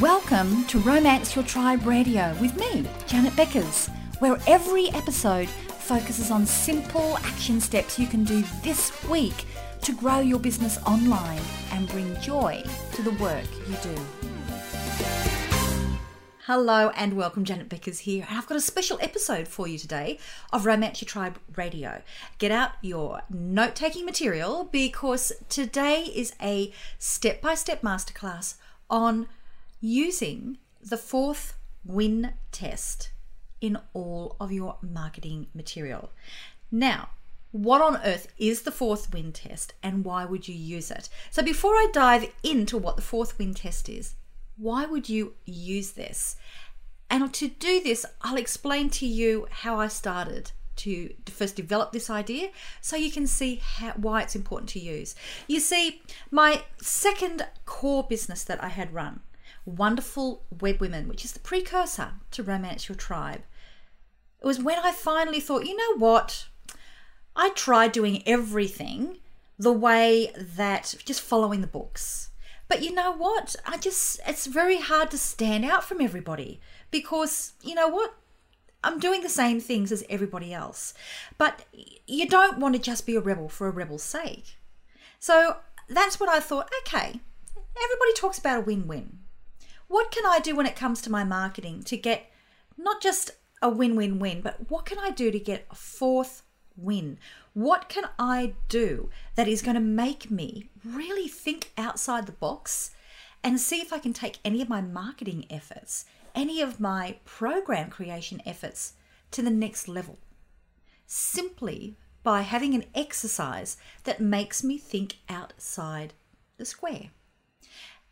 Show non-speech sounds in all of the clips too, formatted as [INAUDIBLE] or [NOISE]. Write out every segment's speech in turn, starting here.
Welcome to Romance Your Tribe Radio with me, Janet Beckers, where every episode focuses on simple action steps you can do this week to grow your business online and bring joy to the work you do. Hello and welcome, Janet Beckers here, and I've got a special episode for you today of Romance Your Tribe Radio. Get out your note taking material because today is a step by step masterclass on using the fourth win test in all of your marketing material. Now, what on earth is the fourth win test and why would you use it? So, before I dive into what the fourth win test is, why would you use this? And to do this, I'll explain to you how I started to first develop this idea so you can see how, why it's important to use. You see, my second core business that I had run, Wonderful Web Women, which is the precursor to Romance Your Tribe, it was when I finally thought, you know what? I tried doing everything the way that just following the books. But you know what? I just, it's very hard to stand out from everybody because, you know what? I'm doing the same things as everybody else. But you don't want to just be a rebel for a rebel's sake. So that's when I thought, okay, everybody talks about a win win. What can I do when it comes to my marketing to get not just a win win win, but what can I do to get a fourth win? What can I do that is going to make me really think outside the box and see if I can take any of my marketing efforts, any of my program creation efforts to the next level? Simply by having an exercise that makes me think outside the square.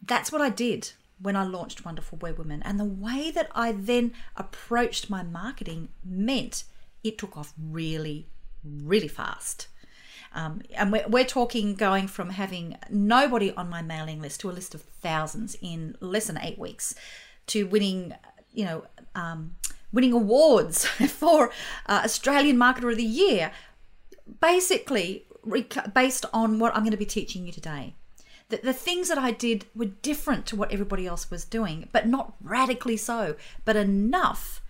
That's what I did when I launched Wonderful Web Women. And the way that I then approached my marketing meant it took off really, really fast. Um, and we're, we're talking going from having nobody on my mailing list to a list of thousands in less than eight weeks to winning, you know, um, winning awards [LAUGHS] for uh, Australian Marketer of the Year, basically based on what I'm going to be teaching you today. That the things that I did were different to what everybody else was doing, but not radically so, but enough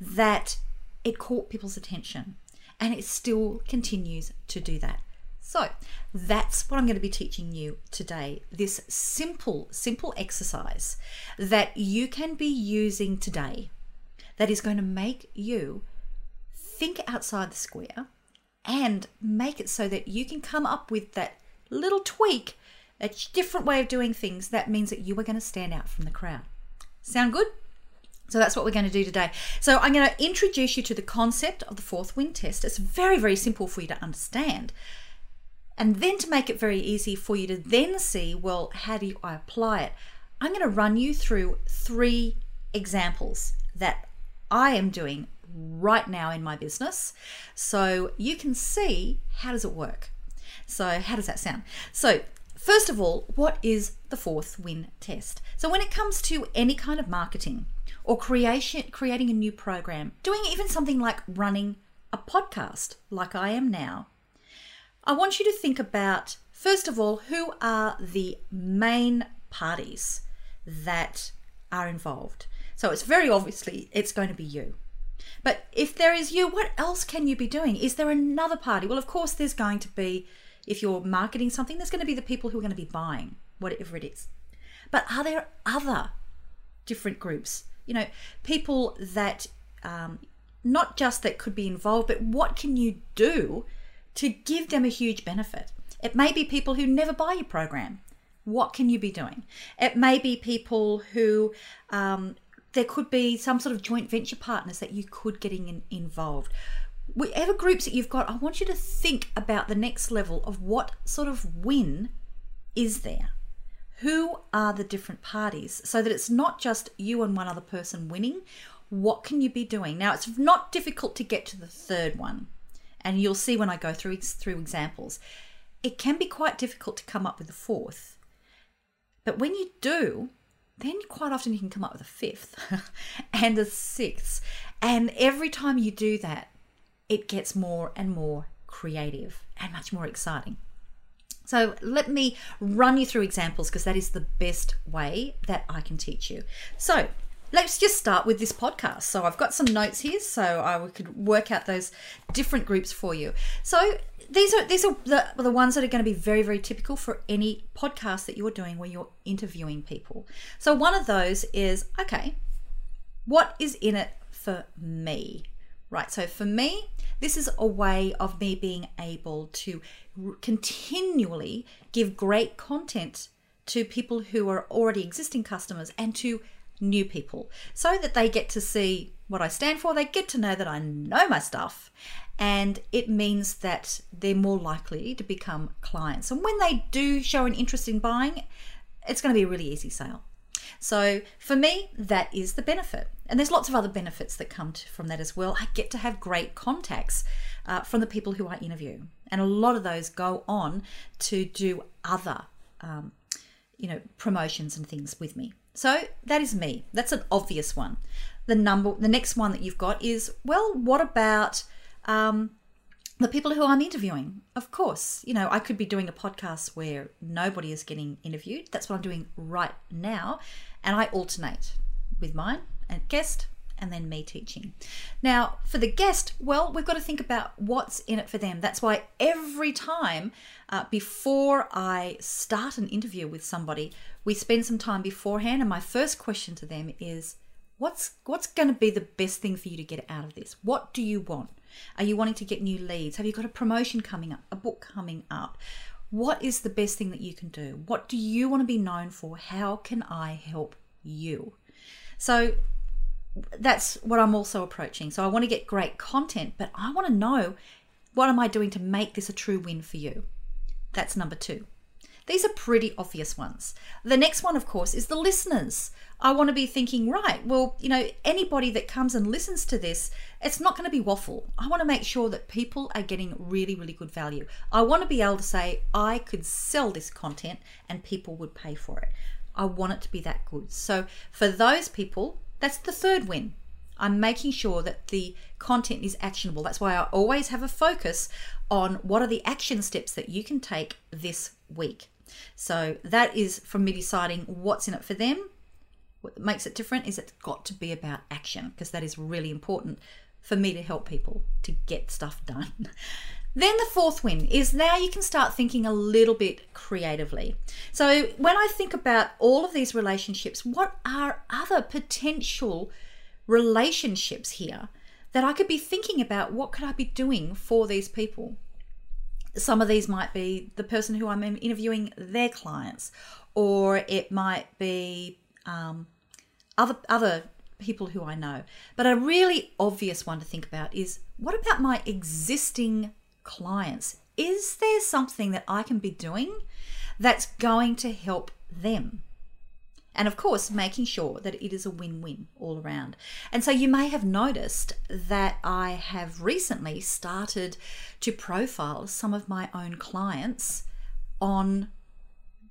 that it caught people's attention. And it still continues to do that. So that's what I'm going to be teaching you today. This simple, simple exercise that you can be using today that is going to make you think outside the square and make it so that you can come up with that little tweak a different way of doing things, that means that you are going to stand out from the crowd. Sound good? So that's what we're going to do today. So I'm going to introduce you to the concept of the fourth win test. It's very, very simple for you to understand. And then to make it very easy for you to then see, well, how do I apply it? I'm going to run you through three examples that I am doing right now in my business so you can see how does it work. So how does that sound? So First of all, what is the fourth win test? So, when it comes to any kind of marketing or creation, creating a new program, doing even something like running a podcast like I am now, I want you to think about first of all, who are the main parties that are involved? So, it's very obviously it's going to be you. But if there is you, what else can you be doing? Is there another party? Well, of course, there's going to be if you're marketing something, there's going to be the people who are going to be buying whatever it is. But are there other different groups? You know, people that um, not just that could be involved, but what can you do to give them a huge benefit? It may be people who never buy your program. What can you be doing? It may be people who um, there could be some sort of joint venture partners that you could getting in, involved whatever groups that you've got, I want you to think about the next level of what sort of win is there. Who are the different parties so that it's not just you and one other person winning? What can you be doing? Now, it's not difficult to get to the third one, and you'll see when I go through through examples. It can be quite difficult to come up with the fourth, but when you do, then quite often you can come up with a fifth [LAUGHS] and a sixth. And every time you do that, it gets more and more creative and much more exciting. So let me run you through examples because that is the best way that I can teach you. So let's just start with this podcast. So I've got some notes here so I could work out those different groups for you. So these are these are the, the ones that are going to be very very typical for any podcast that you're doing where you're interviewing people. So one of those is okay, what is in it for me? Right. So for me, this is a way of me being able to continually give great content to people who are already existing customers and to new people so that they get to see what I stand for. They get to know that I know my stuff. And it means that they're more likely to become clients. And when they do show an interest in buying, it's going to be a really easy sale. So for me, that is the benefit. And there's lots of other benefits that come to, from that as well. I get to have great contacts uh, from the people who I interview. And a lot of those go on to do other, um, you know, promotions and things with me. So that is me. That's an obvious one. The number, the next one that you've got is well, what about um, the people who I'm interviewing? Of course, you know, I could be doing a podcast where nobody is getting interviewed. That's what I'm doing right now, and I alternate with mine and guest and then me teaching. Now, for the guest, well, we've got to think about what's in it for them. That's why every time uh, before I start an interview with somebody, we spend some time beforehand, and my first question to them is, "What's what's going to be the best thing for you to get out of this? What do you want? Are you wanting to get new leads? Have you got a promotion coming up? A book coming up?" What is the best thing that you can do? What do you want to be known for? How can I help you? So that's what I'm also approaching. So I want to get great content, but I want to know what am I doing to make this a true win for you? That's number two. These are pretty obvious ones. The next one, of course, is the listeners. I want to be thinking, right, well, you know, anybody that comes and listens to this, it's not going to be waffle. I want to make sure that people are getting really, really good value. I want to be able to say, I could sell this content and people would pay for it. I want it to be that good. So for those people, that's the third win. I'm making sure that the content is actionable. That's why I always have a focus on what are the action steps that you can take this week. So that is from me deciding what's in it for them. What makes it different is it's got to be about action because that is really important for me to help people to get stuff [LAUGHS] done. Then the fourth win is now you can start thinking a little bit creatively. So when I think about all of these relationships, what are other potential relationships here that I could be thinking about? What could I be doing for these people? Some of these might be the person who I'm interviewing, their clients, or it might be um, other other people who I know. But a really obvious one to think about is what about my existing clients. Is there something that I can be doing that's going to help them? And of course, making sure that it is a win win all around. And so you may have noticed that I have recently started to profile some of my own clients on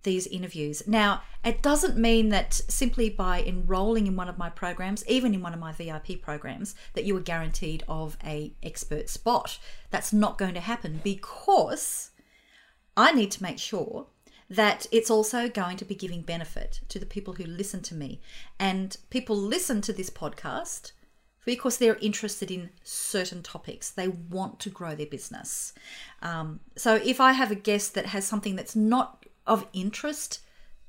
these interviews. Now, it doesn't mean that simply by enrolling in one of my programs, even in one of my VIP programs, that you are guaranteed of a expert spot. That's not going to happen because I need to make sure that it's also going to be giving benefit to the people who listen to me. And people listen to this podcast because they're interested in certain topics. They want to grow their business. Um, so if I have a guest that has something that's not of interest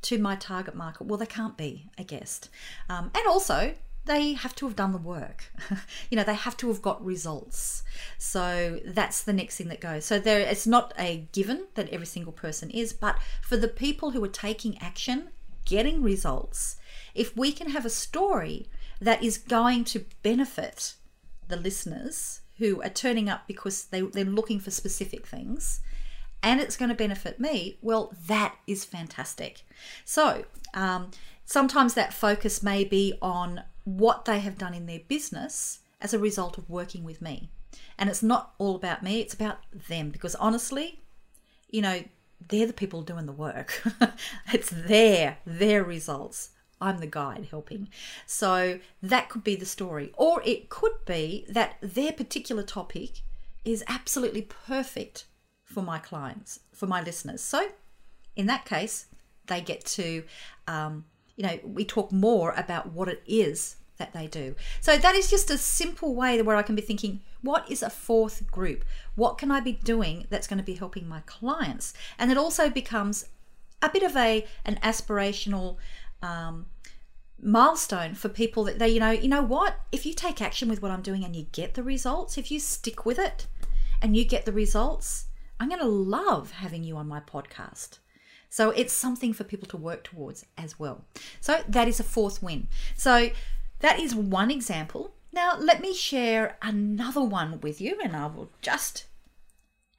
to my target market? Well, they can't be a guest. Um, and also, they have to have done the work. [LAUGHS] you know, they have to have got results. So that's the next thing that goes. So there it's not a given that every single person is, but for the people who are taking action, getting results, if we can have a story that is going to benefit the listeners who are turning up because they, they're looking for specific things, and it's going to benefit me, well, that is fantastic. So, um, sometimes that focus may be on what they have done in their business as a result of working with me. And it's not all about me, it's about them because honestly, you know, they're the people doing the work. [LAUGHS] it's their their results. I'm the guide helping. So that could be the story. Or it could be that their particular topic is absolutely perfect for my clients, for my listeners. So in that case, they get to, um, you know, we talk more about what it is that they do. So that is just a simple way where I can be thinking, what is a fourth group? What can I be doing that's going to be helping my clients? And it also becomes a bit of a an aspirational um, milestone for people that they, you know, you know what? If you take action with what I'm doing and you get the results, if you stick with it and you get the results, I'm going to love having you on my podcast. So it's something for people to work towards as well. So that is a fourth win. So that is one example. Now, let me share another one with you, and I will just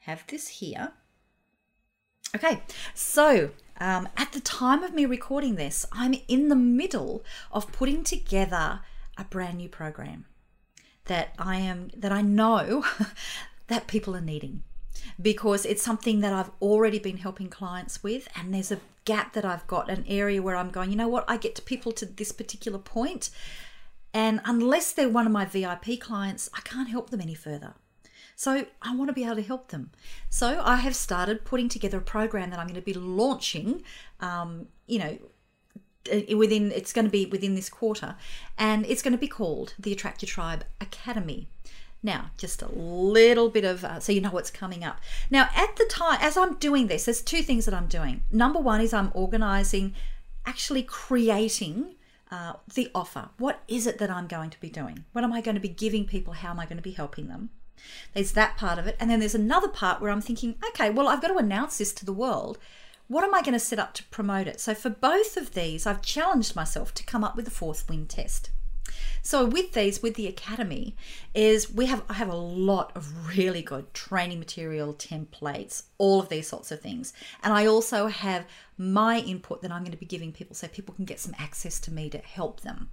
have this here. Okay, so um, at the time of me recording this, I'm in the middle of putting together a brand new program that I am that I know [LAUGHS] that people are needing because it's something that I've already been helping clients with and there's a gap that I've got an area where I'm going you know what I get to people to this particular point and unless they're one of my VIP clients, I can't help them any further. So I want to be able to help them. So I have started putting together a program that I'm going to be launching, um, you know, within it's going to be within this quarter and it's going to be called the attract your tribe academy now just a little bit of uh, so you know what's coming up now at the time as i'm doing this there's two things that i'm doing number one is i'm organizing actually creating uh, the offer. What is it that I'm going to be doing? What am I going to be giving people? How am I going to be helping them? There's that part of it. And then there's another part where I'm thinking, okay, well, I've got to announce this to the world. What am I going to set up to promote it? So for both of these, I've challenged myself to come up with a fourth win test. So with these, with the academy, is we have I have a lot of really good training material, templates, all of these sorts of things, and I also have my input that I'm going to be giving people so people can get some access to me to help them.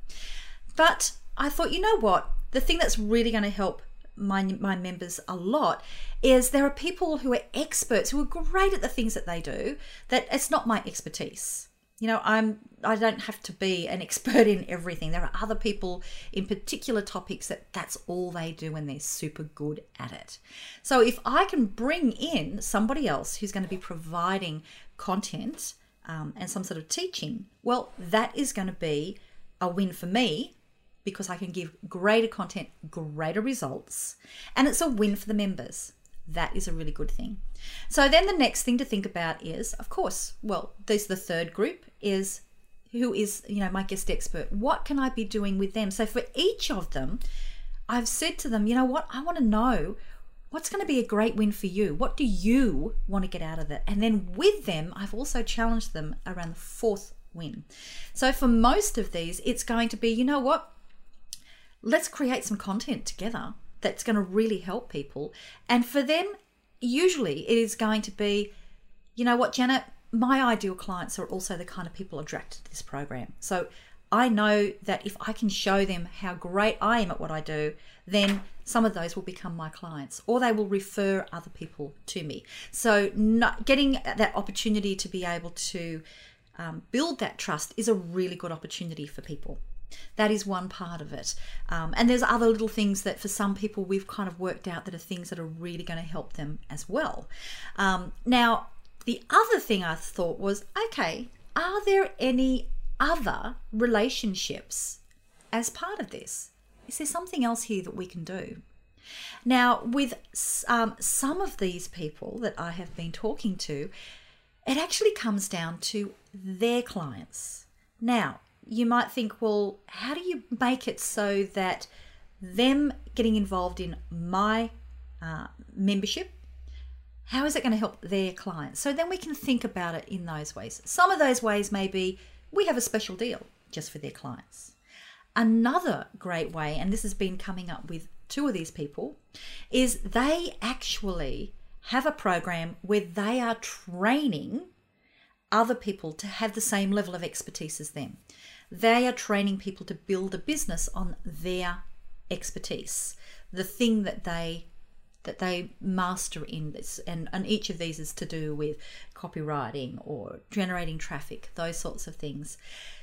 But I thought, you know what, the thing that's really going to help my my members a lot is there are people who are experts who are great at the things that they do that it's not my expertise you know i'm i don't have to be an expert in everything. There are other people in particular topics that that's all they do and they're super good at it. So if i can bring in somebody else who's going to be providing content um, and some sort of teaching well that is going to be a win for me because i can give greater content greater results and it's a win for the members that is a really good thing. So then the next thing to think about is, of course, well, there's the third group is who is, you know, my guest expert. What can I be doing with them? So for each of them, I've said to them, you know what, I want to know what's going to be a great win for you? What do you want to get out of it? And then with them, I've also challenged them around the fourth win. So for most of these, it's going to be, you know what? Let's create some content together that's going to really help people. And for them, usually it is going to be, you know what, Janet, my ideal clients are also the kind of people attracted to this program. So I know that if I can show them how great I am at what I do, then some of those will become my clients or they will refer other people to me. So, getting that opportunity to be able to um, build that trust is a really good opportunity for people. That is one part of it. Um, and there's other little things that for some people we've kind of worked out that are things that are really going to help them as well. Um, now, the other thing I thought was okay, are there any other relationships as part of this? Is there something else here that we can do? Now, with um, some of these people that I have been talking to, it actually comes down to their clients. Now, you might think, well, how do you make it so that them getting involved in my uh, membership, how is it going to help their clients? So then we can think about it in those ways. Some of those ways may be we have a special deal just for their clients. Another great way, and this has been coming up with two of these people, is they actually have a program where they are training other people to have the same level of expertise as them. They are training people to build a business on their expertise, the thing that they that they master in this and, and each of these is to do with copywriting or generating traffic those sorts of things.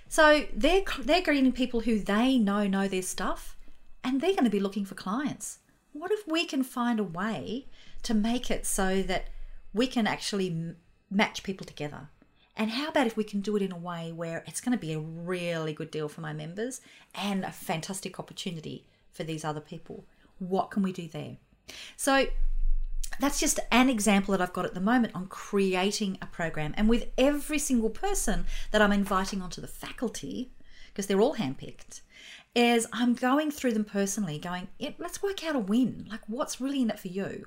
So they're they're getting people who they know know their stuff and they're going to be looking for clients. What if we can find a way to make it so that we can actually match people together And how about if we can do it in a way where it's going to be a really good deal for my members and a fantastic opportunity for these other people? What can we do there? So that's just an example that I've got at the moment on creating a program. And with every single person that I'm inviting onto the faculty, because they're all handpicked, is I'm going through them personally, going, let's work out a win. Like, what's really in it for you?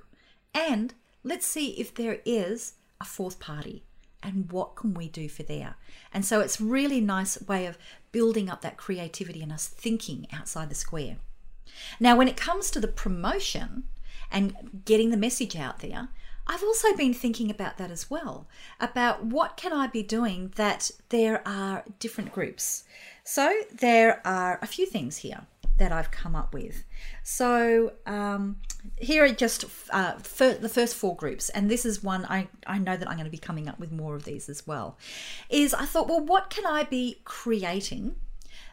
And let's see if there is a fourth party and what can we do for there. And so it's really nice way of building up that creativity and us thinking outside the square. Now, when it comes to the promotion, and getting the message out there. I've also been thinking about that as well about what can I be doing that there are different groups. So there are a few things here that I've come up with. So um, here are just uh, fir- the first four groups, and this is one I, I know that I'm going to be coming up with more of these as well. Is I thought, well, what can I be creating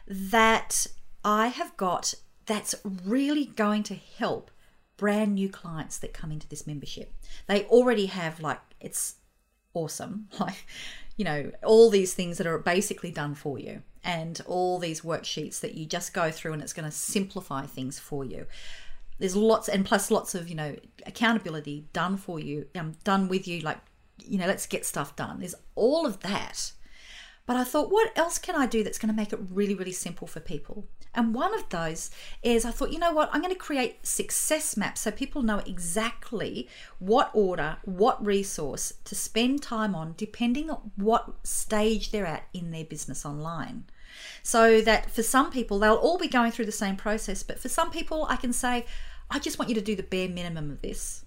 that I have got that's really going to help brand new clients that come into this membership. They already have like it's awesome. [LAUGHS] Like, you know, all these things that are basically done for you and all these worksheets that you just go through and it's going to simplify things for you. There's lots and plus lots of, you know, accountability done for you, um, done with you like, you know, let's get stuff done. There's all of that but I thought, what else can I do that's going to make it really, really simple for people? And one of those is I thought, you know what, I'm going to create success maps so people know exactly what order, what resource to spend time on, depending on what stage they're at in their business online. So that for some people, they'll all be going through the same process, but for some people, I can say, I just want you to do the bare minimum of this.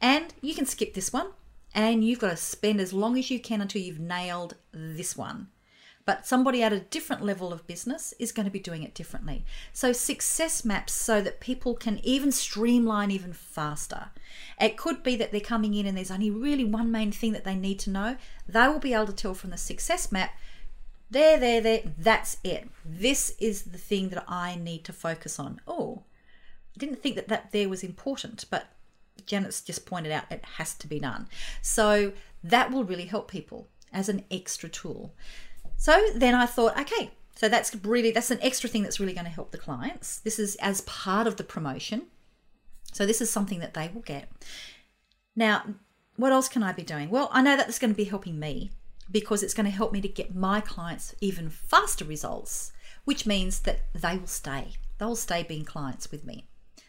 And you can skip this one and you've got to spend as long as you can until you've nailed this one. But somebody at a different level of business is going to be doing it differently. So, success maps so that people can even streamline even faster. It could be that they're coming in and there's only really one main thing that they need to know. They will be able to tell from the success map there, there, there, that's it. This is the thing that I need to focus on. Oh, didn't think that that there was important, but Janet's just pointed out it has to be done. So that will really help people as an extra tool. So then I thought, okay, so that's really that's an extra thing that's really going to help the clients. This is as part of the promotion. So this is something that they will get. Now, what else can I be doing? Well, I know that it's going to be helping me because it's going to help me to get my clients even faster results, which means that they will stay. They'll stay being clients with me.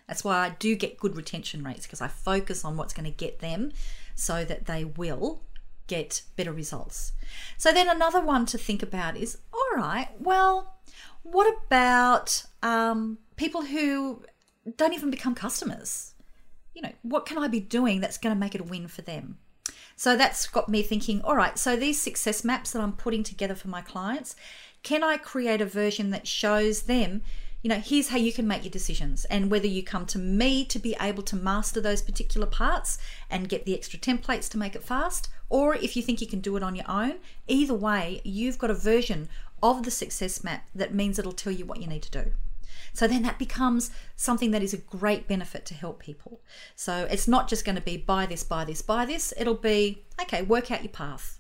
That's why I do get good retention rates because I focus on what's going to get them so that they will get better results. So then another one to think about is all right, well, what about um, people who don't even become customers? You know, what can I be doing that's going to make it a win for them? So that's got me thinking, all right, so these success maps that I'm putting together for my clients, can I create a version that shows them you know, here's how you can make your decisions. And whether you come to me to be able to master those particular parts and get the extra templates to make it fast, or if you think you can do it on your own, either way, you've got a version of the success map that means it'll tell you what you need to do. So then that becomes something that is a great benefit to help people. So it's not just going to be buy this, buy this, buy this. It'll be, okay, work out your path.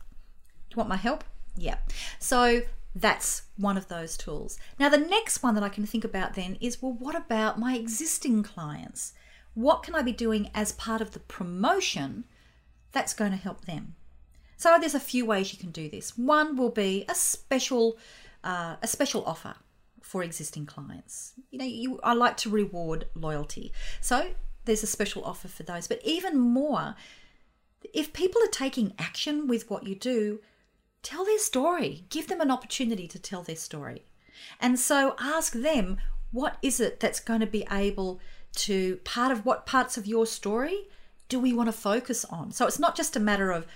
Do you want my help? Yeah. So that's one of those tools. Now, the next one that I can think about then is well, what about my existing clients? What can I be doing as part of the promotion that's going to help them? So there's a few ways you can do this. One will be a special uh, a special offer for existing clients. You know, you I like to reward loyalty. So there's a special offer for those. But even more, if people are taking action with what you do, tell their story. Give them an opportunity to tell their story. And so ask them, what is it that's going to be able to, part of what parts of your story do we want to focus on? So it's not just a matter of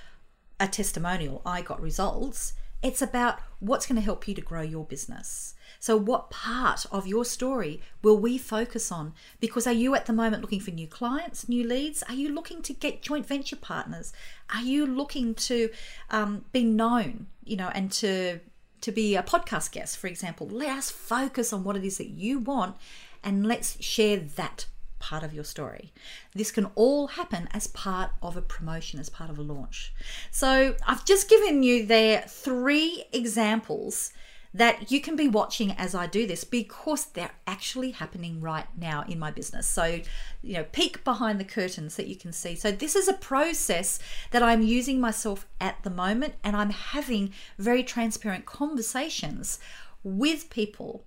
a testimonial, I got results. It's about what's going to help you to grow your business. So, what part of your story will we focus on? Because are you at the moment looking for new clients, new leads? Are you looking to get joint venture partners? Are you looking to um, be known, you know, and to to be a podcast guest, for example? Let us focus on what it is that you want, and let's share that part of your story. This can all happen as part of a promotion, as part of a launch. So I've just given you there three examples that you can be watching as I do this because they're actually happening right now in my business. So, you know, peek behind the curtains that you can see. So, this is a process that I'm using myself at the moment, and I'm having very transparent conversations with people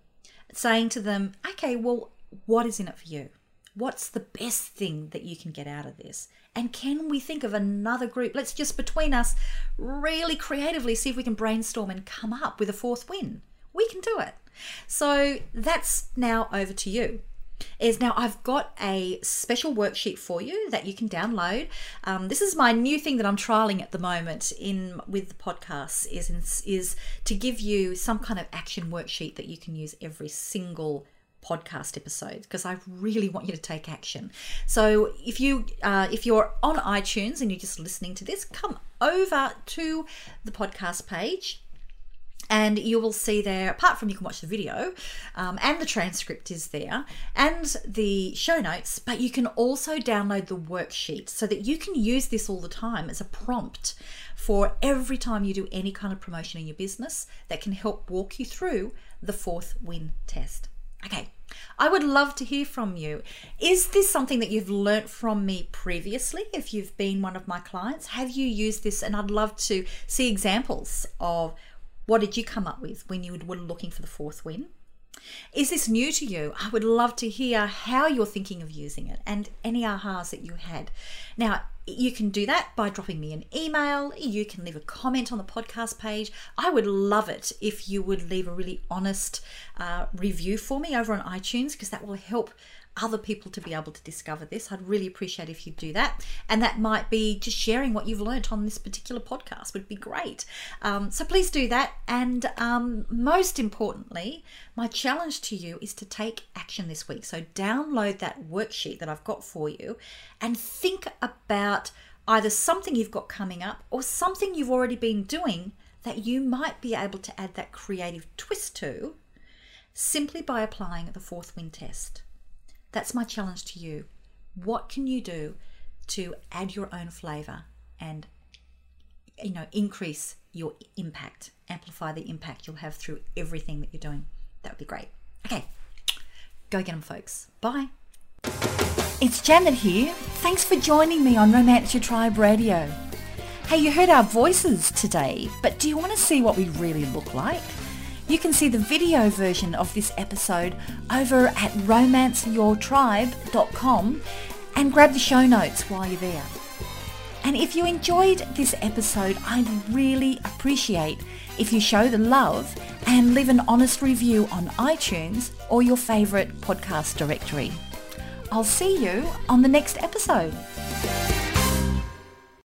saying to them, okay, well, what is in it for you? What's the best thing that you can get out of this? And can we think of another group? Let's just between us really creatively see if we can brainstorm and come up with a fourth win. We can do it. So that's now over to you is now I've got a special worksheet for you that you can download. Um, this is my new thing that I'm trialing at the moment in with the podcast is is to give you some kind of action worksheet that you can use every single podcast episode because I really want you to take action. So if you uh, if you're on iTunes and you're just listening to this, come over to the podcast page and you will see there apart from you can watch the video um, and the transcript is there and the show notes but you can also download the worksheet so that you can use this all the time as a prompt for every time you do any kind of promotion in your business that can help walk you through the fourth win test okay I would love to hear from you. Is this something that you've learnt from me previously? If you've been one of my clients, have you used this? And I'd love to see examples of what did you come up with when you were looking for the fourth win? Is this new to you? I would love to hear how you're thinking of using it and any ahas that you had. Now, you can do that by dropping me an email. You can leave a comment on the podcast page. I would love it if you would leave a really honest uh, review for me over on iTunes because that will help other people to be able to discover this. I'd really appreciate if you do that. And that might be just sharing what you've learnt on this particular podcast would be great. Um, so please do that. And um, most importantly, my challenge to you is to take action this week. So download that worksheet that I've got for you and think about either something you've got coming up or something you've already been doing that you might be able to add that creative twist to simply by applying the fourth win test. That's my challenge to you. What can you do to add your own flavor and you know increase your impact, amplify the impact you'll have through everything that you're doing? That would be great. Okay. Go get them folks. Bye. It's Janet here. Thanks for joining me on Romance Your Tribe Radio. Hey, you heard our voices today, but do you want to see what we really look like? You can see the video version of this episode over at romanceyourtribe.com and grab the show notes while you're there. And if you enjoyed this episode, I'd really appreciate if you show the love and leave an honest review on iTunes or your favourite podcast directory. I'll see you on the next episode.